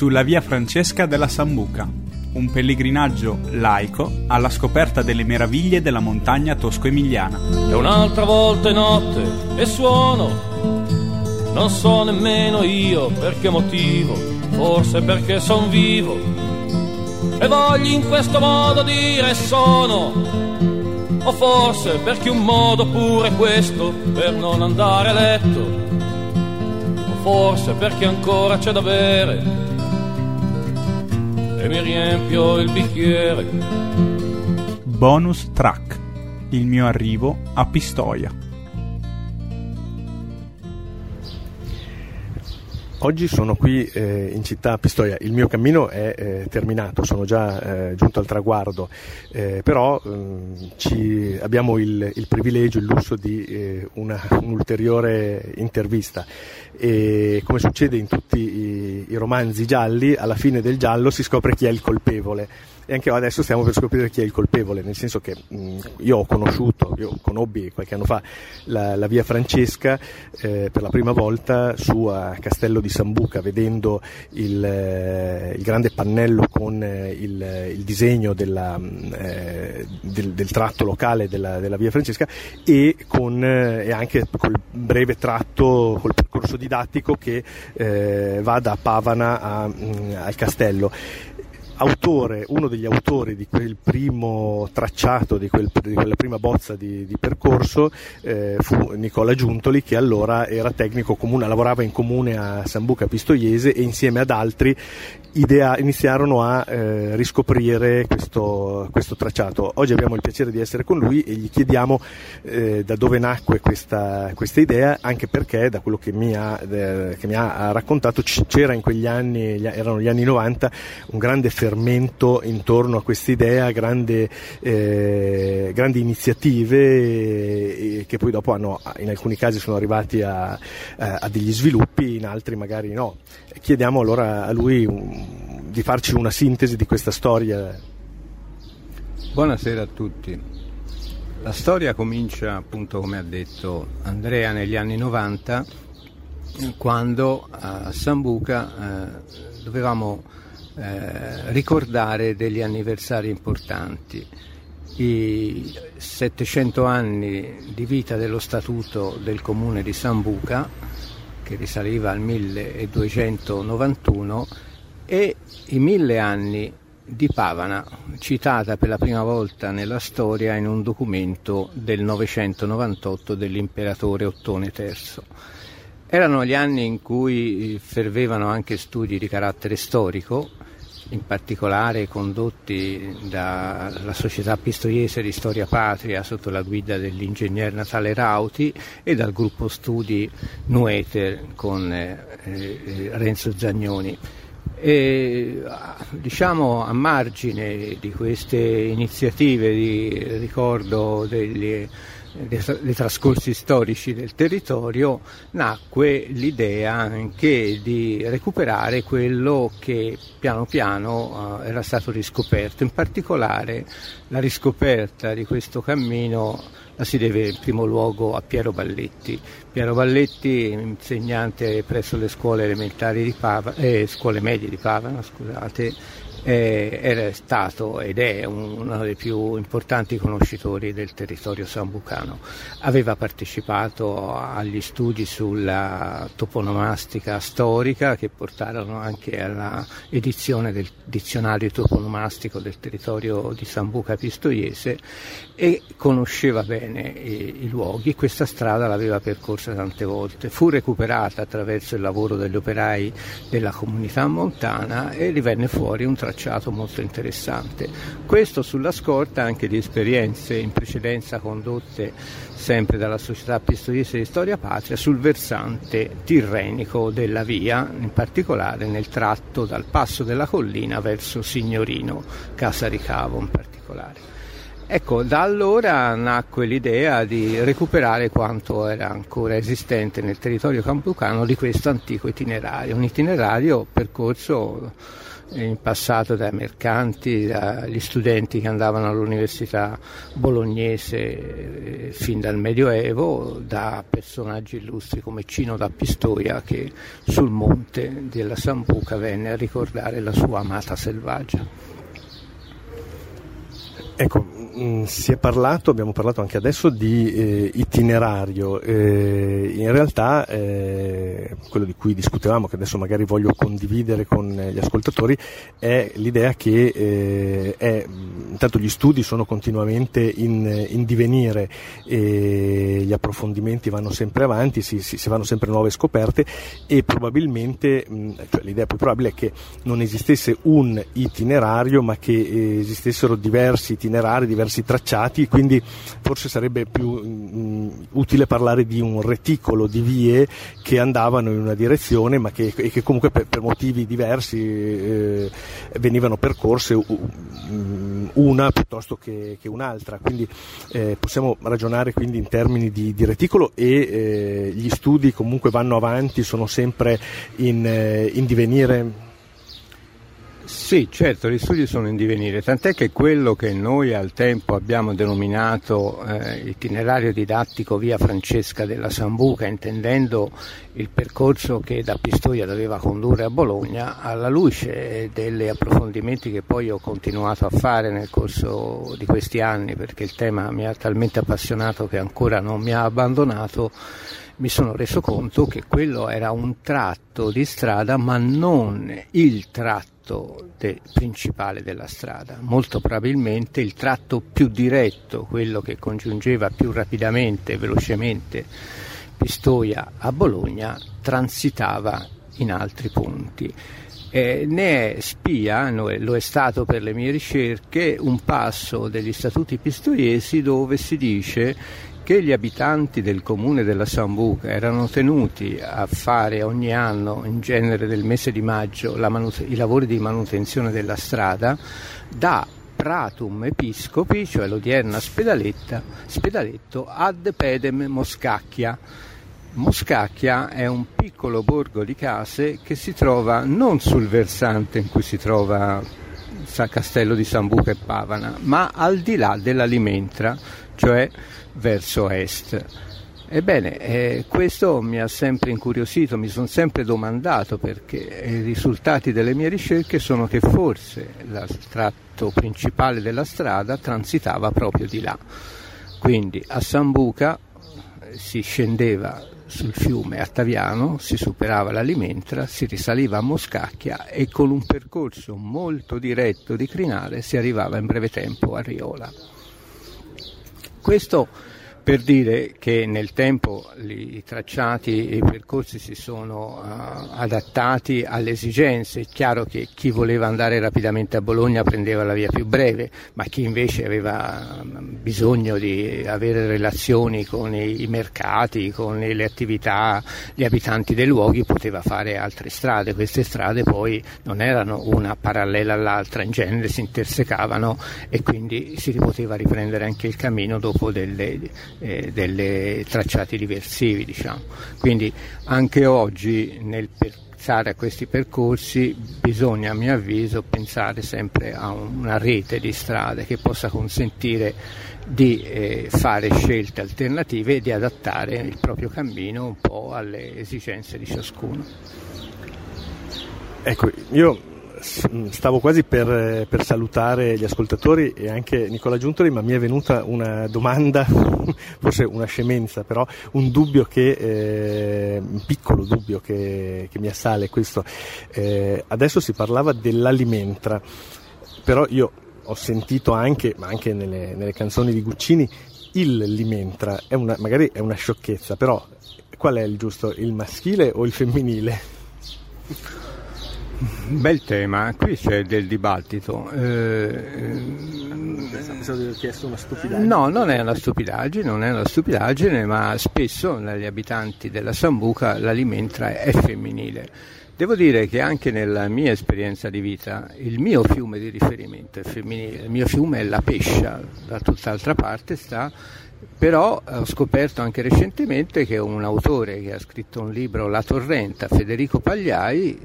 sulla via Francesca della Sambuca, un pellegrinaggio laico alla scoperta delle meraviglie della montagna tosco-emiliana. E un'altra volta è notte e suono, non so nemmeno io per che motivo, forse perché son vivo. E voglio in questo modo dire sono, o forse perché un modo pure questo per non andare a letto forse perché ancora c'è da bere e mi riempio il bicchiere. Bonus track. Il mio arrivo a Pistoia. Oggi sono qui eh, in città Pistoia, il mio cammino è eh, terminato, sono già eh, giunto al traguardo, eh, però ehm, ci, abbiamo il, il, privilegio, il lusso di eh, una, un'ulteriore intervista e come succede in tutti i, i romanzi gialli, alla fine del giallo si scopre chi è il colpevole. E anche adesso stiamo per scoprire chi è il colpevole, nel senso che mh, io ho conosciuto, io conobbi qualche anno fa la, la via Francesca eh, per la prima volta su a Castello di Sambuca, vedendo il, eh, il grande pannello con eh, il, il, disegno della, eh, del, del, tratto locale della, della, via Francesca e, con, eh, e anche col breve tratto, col percorso didattico che eh, va da Pavana a, mh, al castello autore, uno degli autori di quel primo tracciato, di, quel, di quella prima bozza di, di percorso eh, fu Nicola Giuntoli che allora era tecnico comune, lavorava in comune a Sambuca Pistoiese e insieme ad altri idea, iniziarono a eh, riscoprire questo, questo, tracciato. Oggi abbiamo il piacere di essere con lui e gli chiediamo eh, da dove nacque questa, questa, idea, anche perché da quello che mi, ha, eh, che mi ha raccontato c'era in quegli anni, erano gli anni 90, un grande fermento intorno a questa idea, grande, eh, grandi iniziative che poi dopo hanno, in alcuni casi sono arrivati a, a degli sviluppi, in altri magari no. Chiediamo allora a lui un, di farci una sintesi di questa storia. Buonasera a tutti. La storia comincia appunto come ha detto Andrea negli anni 90 quando a Sambuca eh, dovevamo eh, ricordare degli anniversari importanti. I 700 anni di vita dello statuto del comune di Sambuca che risaliva al 1291 e i mille anni di Pavana, citata per la prima volta nella storia in un documento del 998 dell'imperatore Ottone III. Erano gli anni in cui fervevano anche studi di carattere storico, in particolare condotti dalla Società Pistoiese di Storia Patria sotto la guida dell'ingegner Natale Rauti e dal gruppo studi Nueter con eh, eh Renzo Zagnoni. E, diciamo a margine di queste iniziative di ricordo degli, dei trascorsi storici del territorio nacque l'idea anche di recuperare quello che piano piano uh, era stato riscoperto, in particolare la riscoperta di questo cammino la si deve in primo luogo a Piero Balletti. Piero Balletti, insegnante presso le scuole elementari di Pavana, eh, scuole medie di Pavana, scusate, eh, era stato ed è uno dei più importanti conoscitori del territorio sambucano. Aveva partecipato agli studi sulla toponomastica storica che portarono anche alla edizione del dizionario toponomastico del territorio di Sambuca Pistoiese e conosceva bene i, i luoghi. Questa strada l'aveva percorsa tante volte. Fu recuperata attraverso il lavoro degli operai della comunità montana e divenne fuori un tracciato molto interessante. Questo sulla scorta anche di esperienze in precedenza condotte sempre dalla Società Pistoiese di Storia Patria sul versante tirrenico della via, in particolare nel tratto dal passo della collina verso Signorino, Casa Ricavo in particolare. Ecco, da allora nacque l'idea di recuperare quanto era ancora esistente nel territorio campucano di questo antico itinerario, un itinerario percorso in passato dai mercanti, dagli studenti che andavano all'università bolognese eh, fin dal Medioevo, da personaggi illustri come Cino da Pistoia che sul monte della Sambuca venne a ricordare la sua amata selvaggia. Ecco, mm, si è parlato, abbiamo parlato anche adesso di eh, itinerario, eh, in realtà eh, quello di cui discutevamo, che adesso magari voglio condividere con gli ascoltatori, è l'idea che eh, è, intanto gli studi sono continuamente in, in divenire, gli approfondimenti vanno sempre avanti, si, si, si, vanno sempre nuove scoperte e probabilmente, mh, mm, cioè l'idea più probabile è che non esistesse un itinerario ma che eh, esistessero diversi itinerari itinerari, diversi tracciati, quindi forse sarebbe più mh, mm, utile parlare di un reticolo di vie che andavano in una direzione ma che, che comunque per, per motivi diversi eh, venivano percorse mm, una piuttosto che, che un'altra. Quindi eh, possiamo ragionare quindi in termini di, di reticolo e eh, gli studi comunque vanno avanti, sono sempre in, eh, in divenire sì, certo, gli studi sono in divenire, tant'è che quello che noi al tempo abbiamo denominato eh, itinerario didattico via Francesca della Sambuca, intendendo il percorso che da Pistoia doveva condurre a Bologna, alla luce degli approfondimenti che poi ho continuato a fare nel corso di questi anni, perché il tema mi ha talmente appassionato che ancora non mi ha abbandonato, mi sono reso conto che quello era un tratto di strada, ma non il tratto de- principale della strada, molto probabilmente il tratto più diretto, quello che congiungeva più rapidamente e velocemente Pistoia a Bologna, transitava in altri punti. Eh, ne è spia, lo è stato per le mie ricerche, un passo degli statuti pistoiesi dove si dice che gli abitanti del comune della Sambuca erano tenuti a fare ogni anno, in genere del mese di maggio, manute- i lavori di manutenzione della strada, da Pratum Episcopi, cioè l'odierna Spedaletto, ad Pedem Moscacchia. Moscacchia è un piccolo borgo di case che si trova non sul versante in cui si trova Castello di Sambuca e Pavana, ma al di là dell'Alimentra, cioè verso est. Ebbene, eh, questo mi ha sempre incuriosito, mi sono sempre domandato perché i risultati delle mie ricerche sono che forse il tratto principale della strada transitava proprio di là. Quindi a Sambuca eh, si scendeva sul fiume Attaviano, si superava l'Alimentra, si risaliva a Moscacchia e con un percorso molto diretto di crinale si arrivava in breve tempo a Riola. Questo per dire che nel tempo i tracciati e i percorsi si sono uh, adattati alle esigenze. È chiaro che chi voleva andare rapidamente a Bologna prendeva la via più breve, ma chi invece aveva mm, bisogno di avere relazioni con i mercati, con le attività, gli abitanti dei luoghi poteva fare altre strade. Queste strade poi non erano una parallela all'altra, in genere si intersecavano e quindi si poteva riprendere anche il cammino dopo delle eh, delle tracciati diversivi. Diciamo. Quindi anche oggi nel pensare a questi percorsi bisogna a mio avviso pensare sempre a una rete di strade che possa consentire di eh, fare scelte alternative e di adattare il proprio cammino un po' alle esigenze di ciascuno. Ecco, io stavo quasi per, per, salutare gli ascoltatori e anche Nicola Giuntoli, ma mi è venuta una domanda, forse una scemenza, però un dubbio che, eh, un piccolo dubbio che, che mi assale questo. Eh, adesso si parlava dell'alimentra, però io ho sentito anche, ma anche nelle, nelle canzoni di Guccini, il limentra, è una, magari è una sciocchezza, però qual è il giusto, il maschile o il femminile? Bel tema, qui c'è del dibattito. Eh. No, non è una stupidaggine, non è una stupidaggine, ma spesso negli abitanti della Sambuca l'alimentra è femminile. Devo dire che anche nella mia esperienza di vita il mio fiume di riferimento è femminile, il mio fiume è la Pescia, da tutt'altra parte sta però ho scoperto anche recentemente che un autore che ha scritto un libro La torrenta, Federico Pagliai,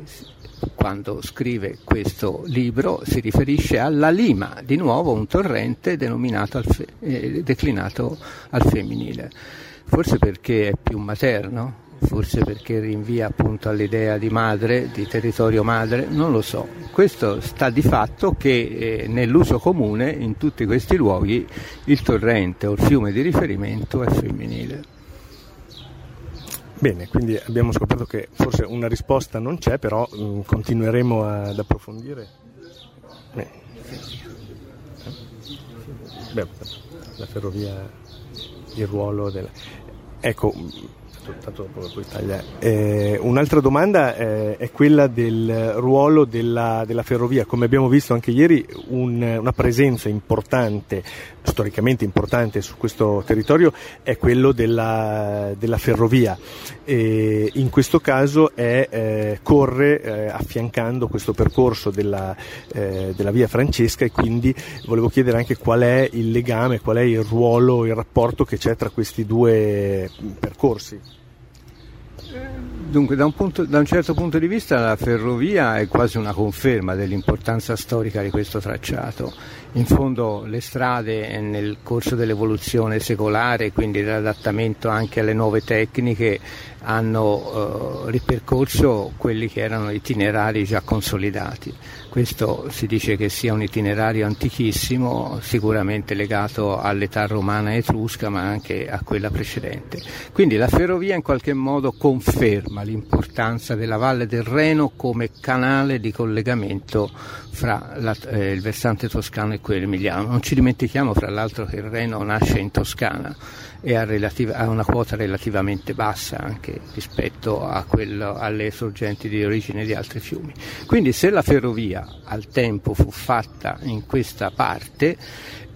quando scrive questo libro si riferisce alla Lima, di nuovo un torrente al fe- eh, declinato al femminile. Forse perché è più materno, forse perché rinvia appunto all'idea di madre, di territorio madre, non lo so. Questo sta di fatto che eh, nell'uso comune in tutti questi luoghi il torrente o il fiume di riferimento è femminile. Bene, quindi abbiamo scoperto che forse una risposta non c'è, però mh, mm, continueremo ad approfondire. Beh. Beh, la ferrovia, il ruolo della... Ecco, tanto poi taglia. Eh, un'altra domanda eh, è quella del ruolo della, della, ferrovia. Come abbiamo visto anche ieri, un, una presenza importante, storicamente importante su questo territorio è quello della, della ferrovia. E in questo caso è, eh, corre eh, affiancando questo percorso della, eh, della via Francesca e quindi volevo chiedere anche qual è il legame, qual è il ruolo, il rapporto che c'è tra questi due percorsi. Dunque, da un, punto, da un, certo punto di vista la ferrovia è quasi una conferma dell'importanza storica di questo tracciato. In fondo le strade nel corso dell'evoluzione secolare, quindi dell'adattamento anche alle nuove tecniche, hanno eh, ripercorso quelli che erano itinerari già consolidati. Questo si dice che sia un itinerario antichissimo, sicuramente legato all'età romana etrusca, ma anche a quella precedente. Quindi la ferrovia in qualche modo conferma l'importanza della Valle del Reno come canale di collegamento fra la, eh, il versante toscano e quello emiliano. Non ci dimentichiamo fra l'altro che il Reno nasce in Toscana e ha, relativa, ha una quota relativamente bassa anche rispetto quello, alle sorgenti di origine di altri fiumi. Quindi se la ferrovia al tempo fu fatta in questa parte,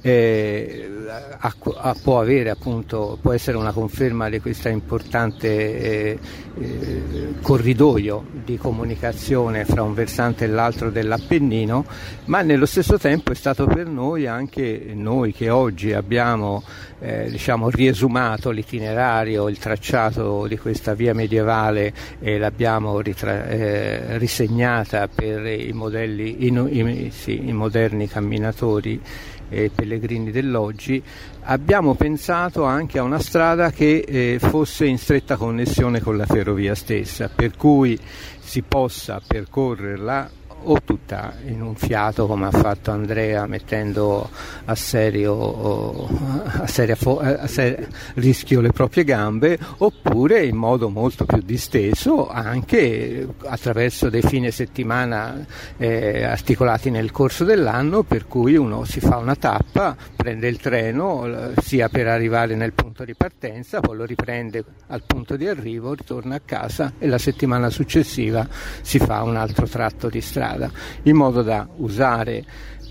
eh, a, a, può, avere, appunto, può essere una conferma di questo importante eh, eh, corridoio di comunicazione fra un versante e l'altro dell'Appennino, ma nello stesso tempo è stato per noi anche noi che oggi abbiamo eh, diciamo, riesumato l'itinerario, il tracciato di questa via medievale e l'abbiamo ritra- eh, risegnata per i, modelli, i, i, sì, i moderni camminatori e pellegrini dell'oggi, abbiamo pensato anche a una strada che eh, fosse in stretta connessione con la ferrovia stessa, per cui si possa percorrerla o tutta in un fiato come ha fatto Andrea mettendo a serio, a serio, a serio rischio le proprie gambe oppure in modo molto più disteso anche attraverso dei fine settimana eh, articolati nel corso dell'anno per cui uno si fa una tappa, prende il treno sia per arrivare nel punto di partenza, poi lo riprende al punto di arrivo, ritorna a casa e la settimana successiva si fa un altro tratto di strada in modo da usare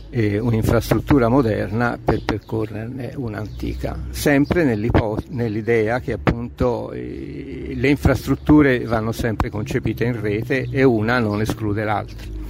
eh, un'infrastruttura moderna per percorrerne un'antica, sempre nell'idea che appunto eh, le infrastrutture vanno sempre concepite in rete e una non esclude l'altra.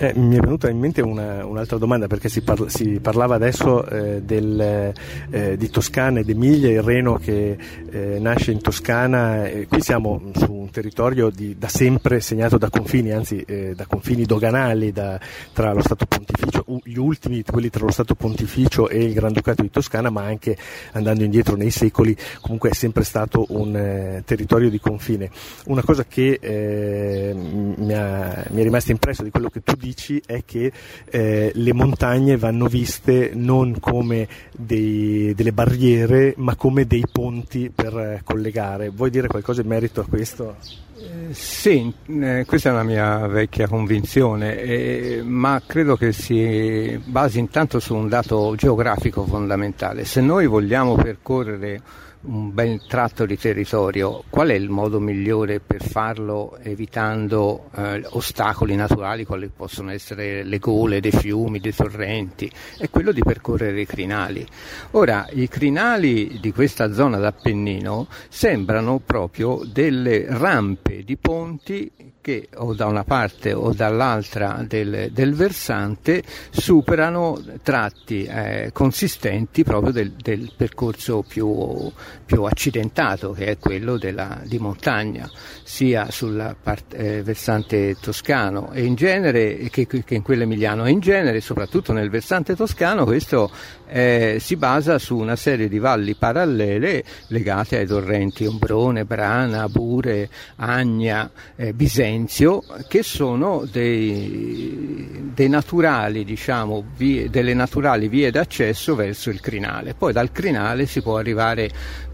Eh, mi è venuta in mente una, un'altra domanda perché si, parla, si parlava adesso eh, del, eh, di Toscana ed Emilia, il Reno che eh, nasce in Toscana, qui siamo su un territorio di, da sempre segnato da confini, anzi eh, da confini doganali da, tra lo Stato Pontificio, gli ultimi quelli tra lo Stato Pontificio e il Granducato di Toscana, ma anche andando indietro nei secoli comunque è sempre stato un eh, territorio di confine. Una cosa che mi, ha, mi è rimasta impressa di quello che tu dici dici è che eh, le montagne vanno viste non come dei, delle barriere ma come dei ponti per eh, collegare. Vuoi dire qualcosa in merito a questo? Eh, sì, eh, questa è una mia vecchia convinzione, eh, ma credo che si basi intanto su un dato geografico fondamentale. Se noi vogliamo percorrere un bel tratto di territorio, qual è il modo migliore per farlo evitando eh, ostacoli naturali quali possono essere le gole dei fiumi, dei torrenti? È quello di percorrere i crinali. Ora, i crinali di questa zona d'Appennino sembrano proprio delle rampe di ponti che o da una parte o dall'altra del, del versante superano tratti eh, consistenti proprio del, del percorso più, più, accidentato che è quello della, di montagna, sia sul eh, versante toscano e in genere che, che in quello emiliano e in genere soprattutto nel versante toscano questo eh, si basa su una serie di valli parallele legate ai torrenti Ombrone, Brana, Bure, Agna, eh, Bisenzio, che sono dei, dei naturali, diciamo, vie, delle naturali vie d'accesso verso il crinale. Poi dal crinale si può arrivare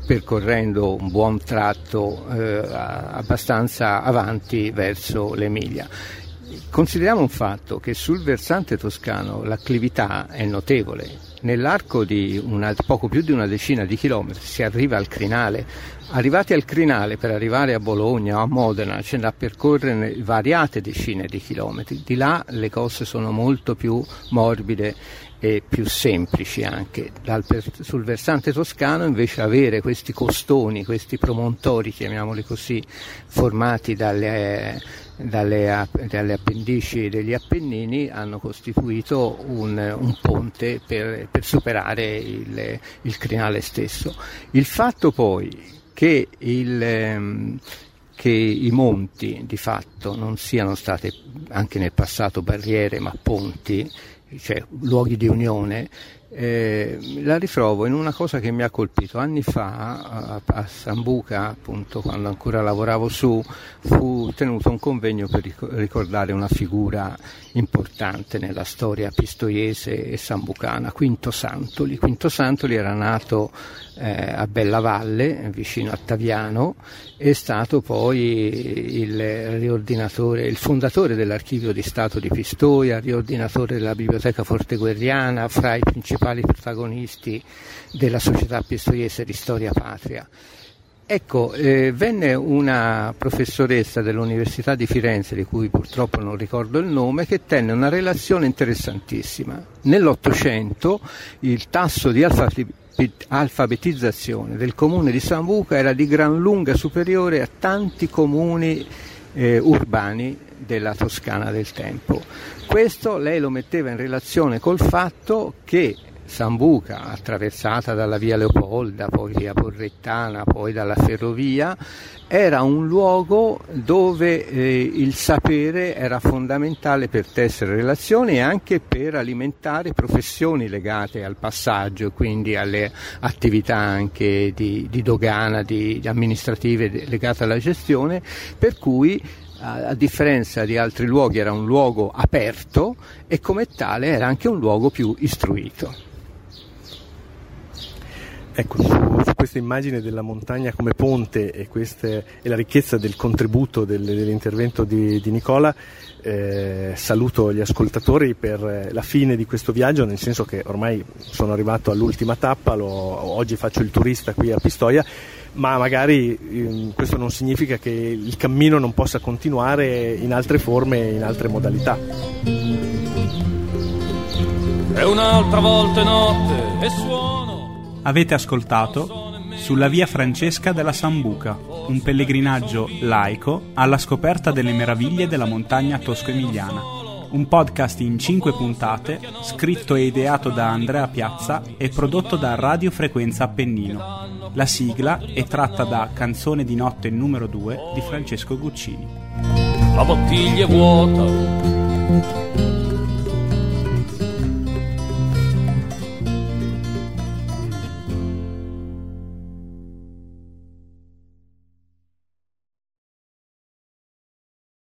percorrendo un buon tratto eh, abbastanza avanti verso l'Emilia. Consideriamo un fatto che sul versante toscano l'acclività è notevole. Nell'arco di una, poco più di una decina di chilometri si arriva al crinale. Arrivati al crinale per arrivare a Bologna o a Modena c'è da percorrere svariate decine di chilometri. Di là le cose sono molto più morbide e più semplici anche. Dal, sul versante toscano invece avere questi costoni, questi promontori, chiamiamoli così, formati dalle dalle, dalle appendici degli Appennini hanno costituito un, un ponte per, per superare il, il, crinale stesso. Il fatto poi che, il, ehm, che i monti di fatto non siano stati anche nel passato barriere ma ponti, cioè luoghi di unione, eh, la ritrovo in una cosa che mi ha colpito. Anni fa a, a Sambuca, appunto, quando ancora lavoravo su, fu tenuto un convegno per ricordare una figura importante nella storia pistoiese e sambucana, Quinto Santoli. Quinto Santoli era nato eh, a Bella Valle, vicino a Taviano, è stato poi il riordinatore, il fondatore dell'archivio di Stato di Pistoia, riordinatore della biblioteca forteguerriana, fra i principali protagonisti della società pistoiese di storia patria. Ecco, eh, venne una professoressa dell'Università di Firenze, di cui purtroppo non ricordo il nome, che tenne una relazione interessantissima. Nell'Ottocento il tasso di alfabetizzazione del comune di Sambuca era di gran lunga superiore a tanti comuni eh, urbani della Toscana del tempo. Questo lei lo metteva in relazione col fatto che Sambuca, attraversata dalla via Leopolda, poi via Porrettana, poi dalla ferrovia, era un luogo dove eh, il sapere era fondamentale per tessere relazioni e anche per alimentare professioni legate al passaggio, quindi alle attività anche di, di dogana, di, di amministrative legate alla gestione, per cui a differenza di altri luoghi era un luogo aperto e come tale era anche un luogo più istruito. Ecco, su, su, questa immagine della montagna come ponte e, queste, e la ricchezza del contributo del, dell'intervento di, di Nicola, eh, saluto gli ascoltatori per la fine di questo viaggio, nel senso che ormai sono arrivato all'ultima tappa, lo, oggi faccio il turista qui a Pistoia, ma magari eh, questo non significa che il cammino non possa continuare in altre forme e in altre modalità. E un'altra volta notte e suono Avete ascoltato Sulla via Francesca della Sambuca, un pellegrinaggio laico alla scoperta delle meraviglie della montagna tosco-emiliana. Un podcast in 5 puntate, scritto e ideato da Andrea Piazza e prodotto da Radio Frequenza Appennino. La sigla è tratta da Canzone di notte numero 2 di Francesco Guccini. La bottiglia è vuota